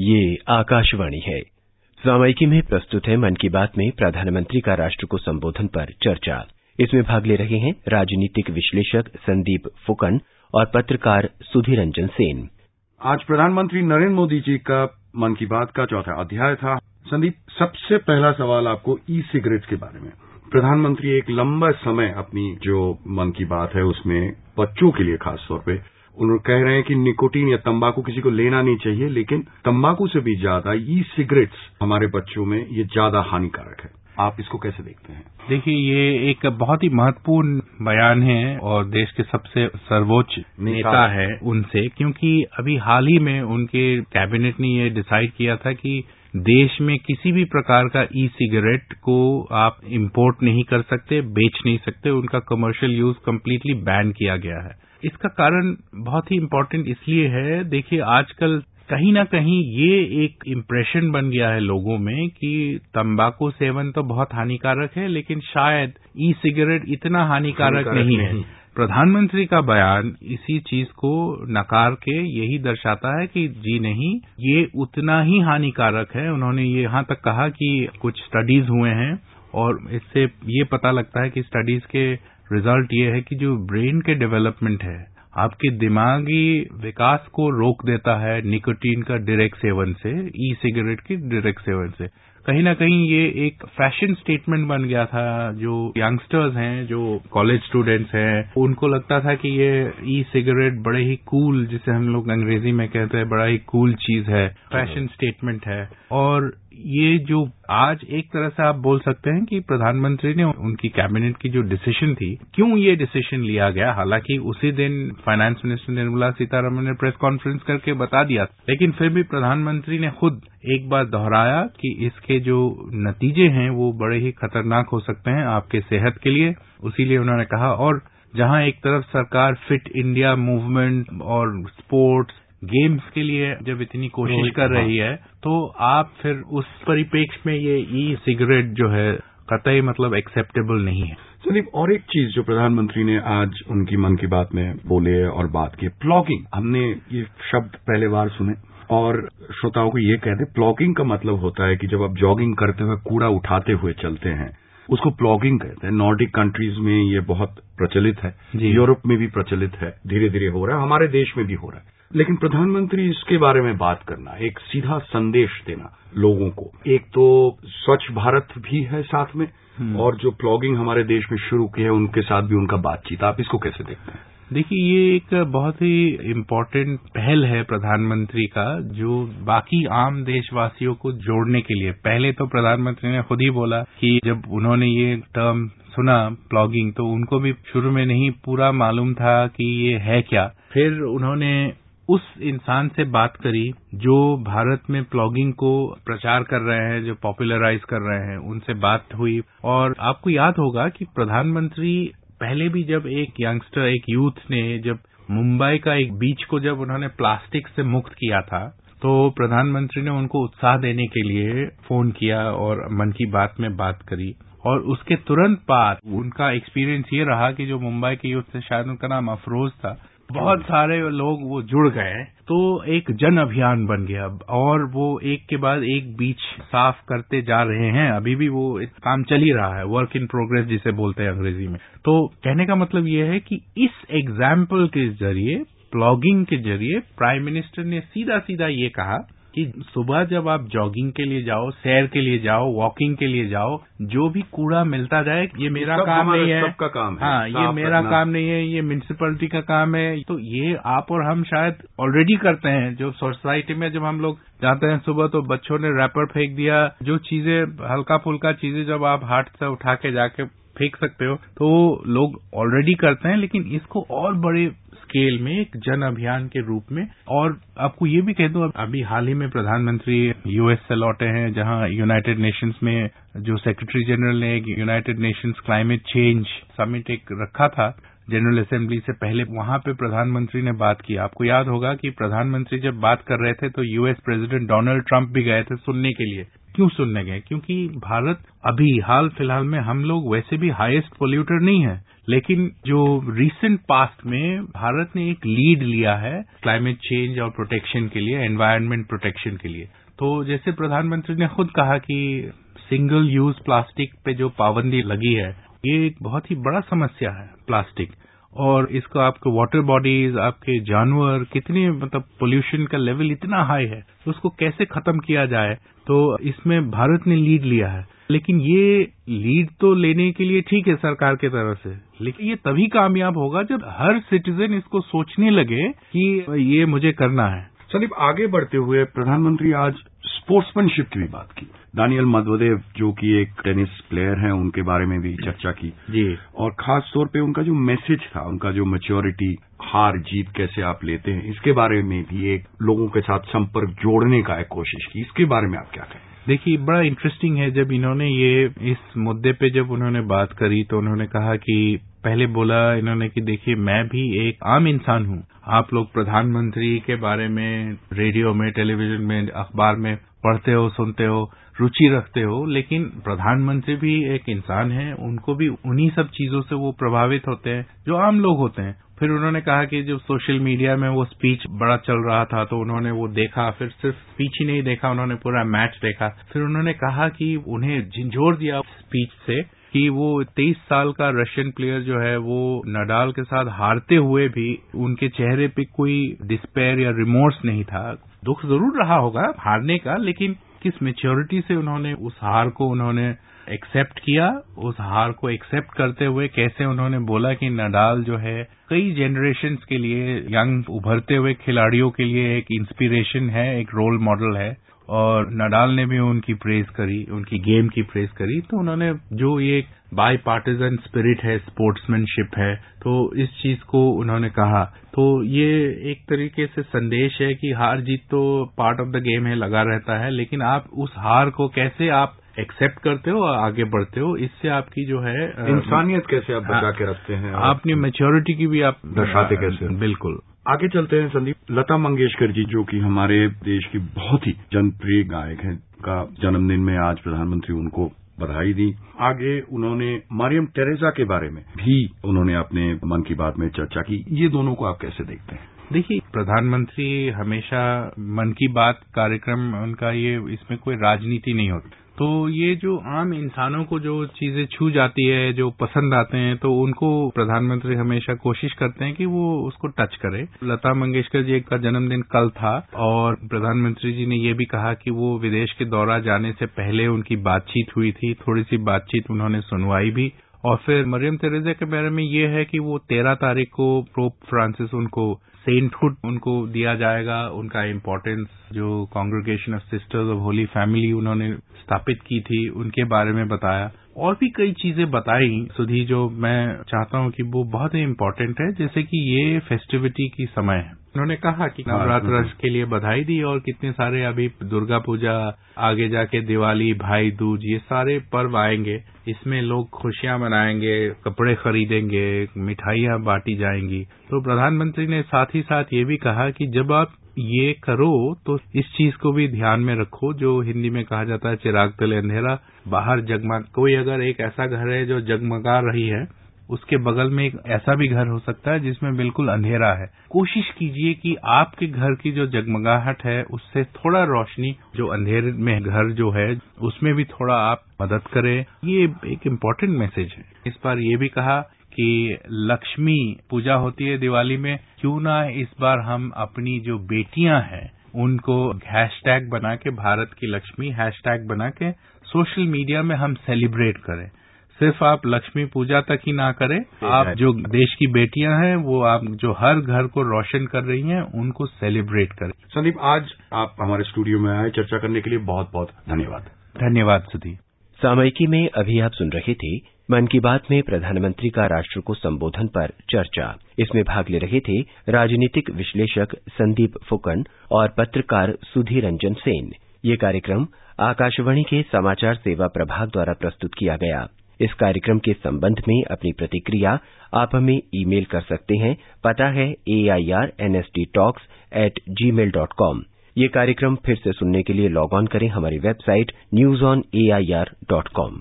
ये आकाशवाणी है। सामयिकी में प्रस्तुत है मन की बात में प्रधानमंत्री का राष्ट्र को संबोधन पर चर्चा। इसमें भाग ले रहे हैं राजनीतिक विश्लेषक संदीप फुकन और पत्रकार सुधीर रंजन सेन। आज प्रधानमंत्री नरेंद्र मोदी जी का मन की बात का चौथा अध्याय था। संदीप, सबसे पहला सवाल आपको ई सिगरेट के बारे में। प्रधानमंत्री एक लंबा समय अपनी जो मन की बात है उसमें बच्चों के लिए खासतौर पे उन्होंने कह रहे हैं कि निकोटीन या तंबाकू किसी को लेना नहीं चाहिए लेकिन तंबाकू से भी ज़्यादा ई सिगरेट्स हमारे बच्चों में ये ज़्यादा हानिकारक है। आप इसको कैसे देखते हैं? देखिए ये एक बहुत ही महत्वपूर्ण बयान है और देश के सबसे सर्वोच्च नेता है उनसे क्योंकि अभी हाल ही में उनके कैबिनेट ने ये डिसाइड किया था कि देश में किसी भी प्रकार का ई सिगरेट को आप इम्पोर्ट नहीं कर सकते बेच नहीं सकते उनका कमर्शियल यूज़ कम्प्लीटली बैन किया गया है। इसका कारण बहुत ही इम्पोर्टेंट इसलिए है। देखिए आजकल कहीं ना कहीं ये एक इम्प्रेशन बन गया है लोगों में कि तंबाकू सेवन तो बहुत हानिकारक है लेकिन शायद ई सिगरेट इतना हानिकारक, नहीं, है। प्रधानमंत्री का बयान इसी चीज़ को नकार के यही दर्शाता है कि जी नहीं ये उतना ही हानिकारक है। उन्होंने यहाँ तक कहा कि कुछ स्टडीज़ हुए हैं और इससे ये पता लगता है कि स्टडीज़ के रिज़ल्ट ये है कि जो ब्रेन के डेवलपमेंट है, आपके दिमागी विकास को रोक देता है निकोटीन का डायरेक्ट सेवन से ई सिगरेट के डायरेक्ट सेवन से। कहीं ना कहीं ये एक फ़ैशन स्टेटमेंट बन गया था, जो यंगस्टर्स हैं, जो कॉलेज स्टूडेंट्स हैं, उनको लगता था कि ये ई सिगरेट बड़े ही कूल, जिसे हम लोग अंग्रेज़ी में कहते हैं, बड़ा ही कूल चीज़ है, फ़ैशन स्टेटमेंट है। और ये जो आज एक तरह से आप बोल सकते हैं कि प्रधानमंत्री ने उनकी कैबिनेट की जो डिसीज़न थी, क्यों ये डिसीज़न लिया गया? हालाँकि उसी दिन फाइनेंस मिनिस्टर निर्मला सीतारमन ने प्रेस कॉन्फ्रेंस करके बता दिया, लेकिन फिर भी प्रधानमंत्री ने खुद एक बार दोहराया कि इसके जो नतीजे हैं वो बड़े ही खतरनाक हो सकते हैं आपके सेहत के लिए। उसीलिए उन्होंने कहा, और जहाँ एक तरफ़ सरकार फिट इंडिया मूवमेंट और स्पोर्ट्स गेम्स के लिए जब इतनी कोशिश कर रही है तो आप फिर उस परिपेक्ष में ये ई सिगरेट जो है कतई मतलब एक्सेप्टेबल नहीं है। संदीप और एक चीज़ जो प्रधानमंत्री ने आज उनकी मन की बात में बोले और बात की प्लॉगिंग। हमने ये शब्द पहले बार सुने और श्रोताओं को ये कह कहते प्लॉगिंग का मतलब होता है कि जब आप जॉगिंग करते हुए कूड़ा उठाते हुए चलते हैं उसको प्लॉगिंग कहते हैं। नॉर्डिक कंट्रीज़ में ये बहुत प्रचलित है यूरोप में भी प्रचलित है धीरे धीरे हो रहा है हमारे देश में भी हो रहा है। लेकिन प्रधानमंत्री इसके बारे में बात करना एक सीधा संदेश देना लोगों को। एक तो स्वच्छ भारत भी है साथ में हम्म। और जो प्लॉगिंग हमारे देश में शुरू की है उनके साथ भी उनका बातचीत आप इसको कैसे देखते हैं? देखिए ये एक बहुत ही इम्पोर्टेंट पहल है प्रधानमंत्री का जो बाकी आम देशवासियों को जोड़ने के लिए। पहले तो प्रधानमंत्री ने खुद ही बोला कि जब उन्होंने ये टर्म सुना प्लॉगिंग तो उनको भी शुरू में नहीं पूरा मालूम था कि ये है क्या। फिर उन्होंने उस इंसान से बात करी जो भारत में प्लॉगिंग को प्रचार कर रहे हैं, जो पॉपुलराइज कर रहे हैं, उनसे बात हुई। और आपको याद होगा कि प्रधानमंत्री पहले भी जब एक यंगस्टर, एक यूथ ने जब मुंबई का एक बीच को जब उन्होंने प्लास्टिक से मुक्त किया था तो प्रधानमंत्री ने उनको उत्साह देने के लिए फ़ोन किया और मन की बात में बात करी। और उसके तुरंत बाद उनका एक्सपीरियंस ये रहा कि जो मुंबई के यूथ थे, शायद उनका नाम अफरोज था बहुत सारे लोग वो जुड़ गए तो एक जन अभियान बन गया। और वो एक के बाद एक बीच साफ़ करते जा रहे हैं। अभी भी वो काम चल ही रहा है वर्क इन प्रोग्रेस जिसे बोलते हैं अंग्रेज़ी में। तो कहने का मतलब ये है कि इस एग्ज़ाम्पल के ज़रिए प्लॉगिंग के ज़रिए प्राइम मिनिस्टर ने सीधा सीधा ये कहा कि सुबह जब आप जॉगिंग के लिए जाओ सैर के लिए जाओ वॉकिंग के लिए जाओ जो भी कूड़ा मिलता जाए ये मेरा काम नहीं है। सबका काम है। हाँ ये मेरा काम नहीं है ये म्यूनिसिपलिटी का काम है। तो ये आप और हम शायद ऑलरेडी करते हैं। जो सोसाइटी में जब हम लोग जाते हैं सुबह तो बच्चों ने रैपर फेंक दिया। जो चीज़ें हल्का फुल्का चीज़ें जब आप हाथ से उठा के जाके फेंक सकते हो तो लोग ऑलरेडी करते हैं लेकिन इसको और बड़े स्केल में, एक जन अभियान के रूप में। और आपको ये भी कह दो अभी हाल ही में प्रधानमंत्री यूएस से लौटे हैं, जहाँ यूनाइटेड नेशंस में जो सेक्रेटरी जनरल ने एक United Nations climate change summit एक रखा था जनरल असेंबली से पहले, वहाँ पे प्रधानमंत्री ने बात की। आपको याद होगा कि प्रधानमंत्री जब बात कर रहे थे तो यूएस प्रेसिडेंट डोनाल्ड ट्रंप भी गए थे सुनने के लिए। क्यों सुनने गए? क्योंकि भारत अभी हाल फ़िलहाल में हम लोग वैसे भी हाईएस्ट पोल्यूटर नहीं है, लेकिन जो रिसेंट पास्ट में भारत ने एक लीड लिया है क्लाइमेट चेंज और प्रोटेक्शन के लिए एनवायरमेंट प्रोटेक्शन के लिए। तो जैसे प्रधानमंत्री ने खुद कहा कि सिंगल यूज़ प्लास्टिक पे जो पाबंदी लगी है, ये एक बहुत ही बड़ा समस्या है प्लास्टिक और इसको आपके वाटर बॉडीज आपके जानवर, कितने मतलब पोल्यूशन का लेवल इतना हाई है, उसको कैसे खत्म किया जाए? तो इसमें भारत ने लीड लिया है। लेकिन ये लीड तो लेने के लिए ठीक है सरकार की तरफ़ से, लेकिन ये तभी कामयाब होगा जब हर सिटीजन इसको सोचने लगे कि ये मुझे करना है। संदीप आगे बढ़ते हुए प्रधानमंत्री आज स्पोर्ट्समैनशिप की भी बात की। दानियल मधवदेव जो कि एक टेनिस प्लेयर हैं उनके बारे में भी चर्चा की। जी। और खास तौर पे उनका जो मैसेज था उनका जो मेच्योरिटी हार जीत कैसे आप लेते हैं इसके बारे में भी एक लोगों के साथ संपर्क जोड़ने का एक कोशिश की। इसके बारे में आप क्या कहें? देखिए बड़ा इंटरेस्टिंग है जब इन्होंने ये इस मुद्दे पे जब उन्होंने बात करी तो उन्होंने कहा कि पहले बोला इन्होंने कि देखिए मैं भी एक आम इंसान हूँ। आप लोग प्रधानमंत्री के बारे में रेडियो में टेलीविज़न में अखबार में पढ़ते हो सुनते हो रुचि रखते हो, लेकिन प्रधानमंत्री भी एक इंसान है, उनको भी उन्हीं सब चीज़ों से वो प्रभावित होते हैं, जो आम लोग होते हैं। फिर उन्होंने कहा कि जब सोशल मीडिया में वो स्पीच बड़ा चल रहा था तो उन्होंने वो देखा, फिर सिर्फ़ स्पीच ही नहीं देखा, उन्होंने पूरा मैच देखा। फिर उन्होंने कहा कि उन्हें झिझोर दिया स्पीच से कि वो तेईस साल का रशियन प्लेयर जो है, वो नडाल के साथ हारते हुए भी उनके चेहरे पे कोई डिस्पेयर या रिमोर्स नहीं था। दुख ज़रूर रहा होगा हारने का, लेकिन किस मेच्योरिटी से उन्होंने, उस हार को उन्होंने एक्सेप्ट किया, उस हार को एक्सेप्ट करते हुए कैसे उन्होंने बोला कि नडाल जो है, कई जनरेशन के लिए यंग उभरते हुए खिलाड़ियों के लिए एक इंस्पिरेशन है, एक रोल मॉडल है। और नडाल ने भी उनकी प्रेज करी, उनकी गेम की प्रेज करी। तो उन्होंने जो ये बाई पार्टिजन स्पिरिट है स्पोर्ट्समैनशिप है तो इस चीज़ को उन्होंने कहा। तो ये एक तरीके से संदेश है कि हार जीत तो पार्ट ऑफ़ द गेम है लगा रहता है लेकिन आप उस हार को कैसे आप एक्सेप्ट करते हो और आगे बढ़ते हो इससे आपकी जो है इंसानियत कैसे आप बचा के रखते हैं अपनी मेच्योरिटी की भी आप दर्शाते कैसे बिल्कुल। आगे चलते हैं संदीप। लता मंगेशकर जी जो कि हमारे देश की बहुत ही जनप्रिय गायक हैं का जन्मदिन में आज प्रधानमंत्री उनको बधाई दी। आगे उन्होंने मरियम टेरेसा के बारे में भी उन्होंने अपने मन की बात में चर्चा की। ये दोनों को आप कैसे देखते हैं? देखिए, प्रधानमंत्री हमेशा मन की बात कार्यक्रम, उनका ये, इसमें कोई राजनीति नहीं होती। तो ये जो आम इंसानों को जो चीज़ें छू जाती है, जो पसंद आते हैं तो उनको प्रधानमंत्री हमेशा कोशिश करते हैं कि वो उसको टच करे। लता मंगेशकर जी का जन्मदिन कल था और प्रधानमंत्री जी ने ये भी कहा कि वो विदेश के दौरा जाने से पहले उनकी बातचीत हुई थी थोड़ी सी बातचीत उन्होंने सुनवाई भी। और फिर मरियम तेरेजा के बारे में ये है कि वो तेरह तारीख को पोप फ्रांसिस उनको सेंटहुड उनको दिया जाएगा, उनका इम्पोर्टेंस जो congregation of sisters of holy family उन्होंने स्थापित की थी, उनके बारे में बताया। और भी कई चीज़ें बताई। सुधी, जो मैं चाहता हूँ कि वो बहुत ही इम्पोर्टेंट है, जैसे कि ये फेस्टिविटी की समय है। उन्होंने कहा कि नवरात्र के लिए बधाई दी और कितने सारे अभी दुर्गा पूजा आगे जाके दिवाली भाई दूज ये सारे पर्व आएँगे। इसमें लोग खुशियाँ मनाएँगे कपड़े खरीदेंगे मिठाइयाँ बांटी जाएँगी। तो प्रधानमंत्री ने साथ ही साथ ये भी कहा कि जब आप ये करो तो इस चीज़ को भी ध्यान में रखो जो हिंदी में कहा जाता है चिराग तले अंधेरा। बाहर जगमग कोई अगर एक ऐसा घर है जो जगमगा रही है उसके बगल में एक ऐसा भी घर हो सकता है जिसमें बिल्कुल अंधेरा है। कोशिश कीजिए कि आपके घर की जो जगमगाहट है, उससे थोड़ा रोशनी, जो अंधेरे में घर जो है, उसमें भी थोड़ा आप मदद करें। ये एक इम्पोर्टेंट मैसेज है। इस बार ये भी कहा कि लक्ष्मी पूजा होती है दिवाली में। क्यों ना इस बार हम अपनी जो बेटियाँ हैं, उनको हैशटैग बना के, भारत की लक्ष्मी हैशटैग बना के सोशल मीडिया में हम सेलिब्रेट करें। सिर्फ़ आप लक्ष्मी पूजा तक ही ना करें आप जो देश की बेटियाँ हैं वो आप जो हर घर को रोशन कर रही हैं उनको सेलिब्रेट करें। संदीप आज आप हमारे स्टूडियो में आए चर्चा करने के लिए बहुत बहुत धन्यवाद। धन्यवाद सुधी सामयिकी में अभी आप सुन रहे थे मन की बात में प्रधानमंत्री का राष्ट्र को संबोधन पर चर्चा। इसमें भाग ले रहे थे राजनीतिक विश्लेषक संदीप फुकन और पत्रकार सुधीर रंजन सेन। ये कार्यक्रम आकाशवाणी के समाचार सेवा प्रभाग द्वारा प्रस्तुत किया गया। इस कार्यक्रम के संबंध में अपनी प्रतिक्रिया आप हमें ईमेल कर सकते हैं। पता है A I R N S talks at gmail dot com ये कार्यक्रम फिर से सुनने के लिए लॉग ऑन करें हमारी website news on A I R dot com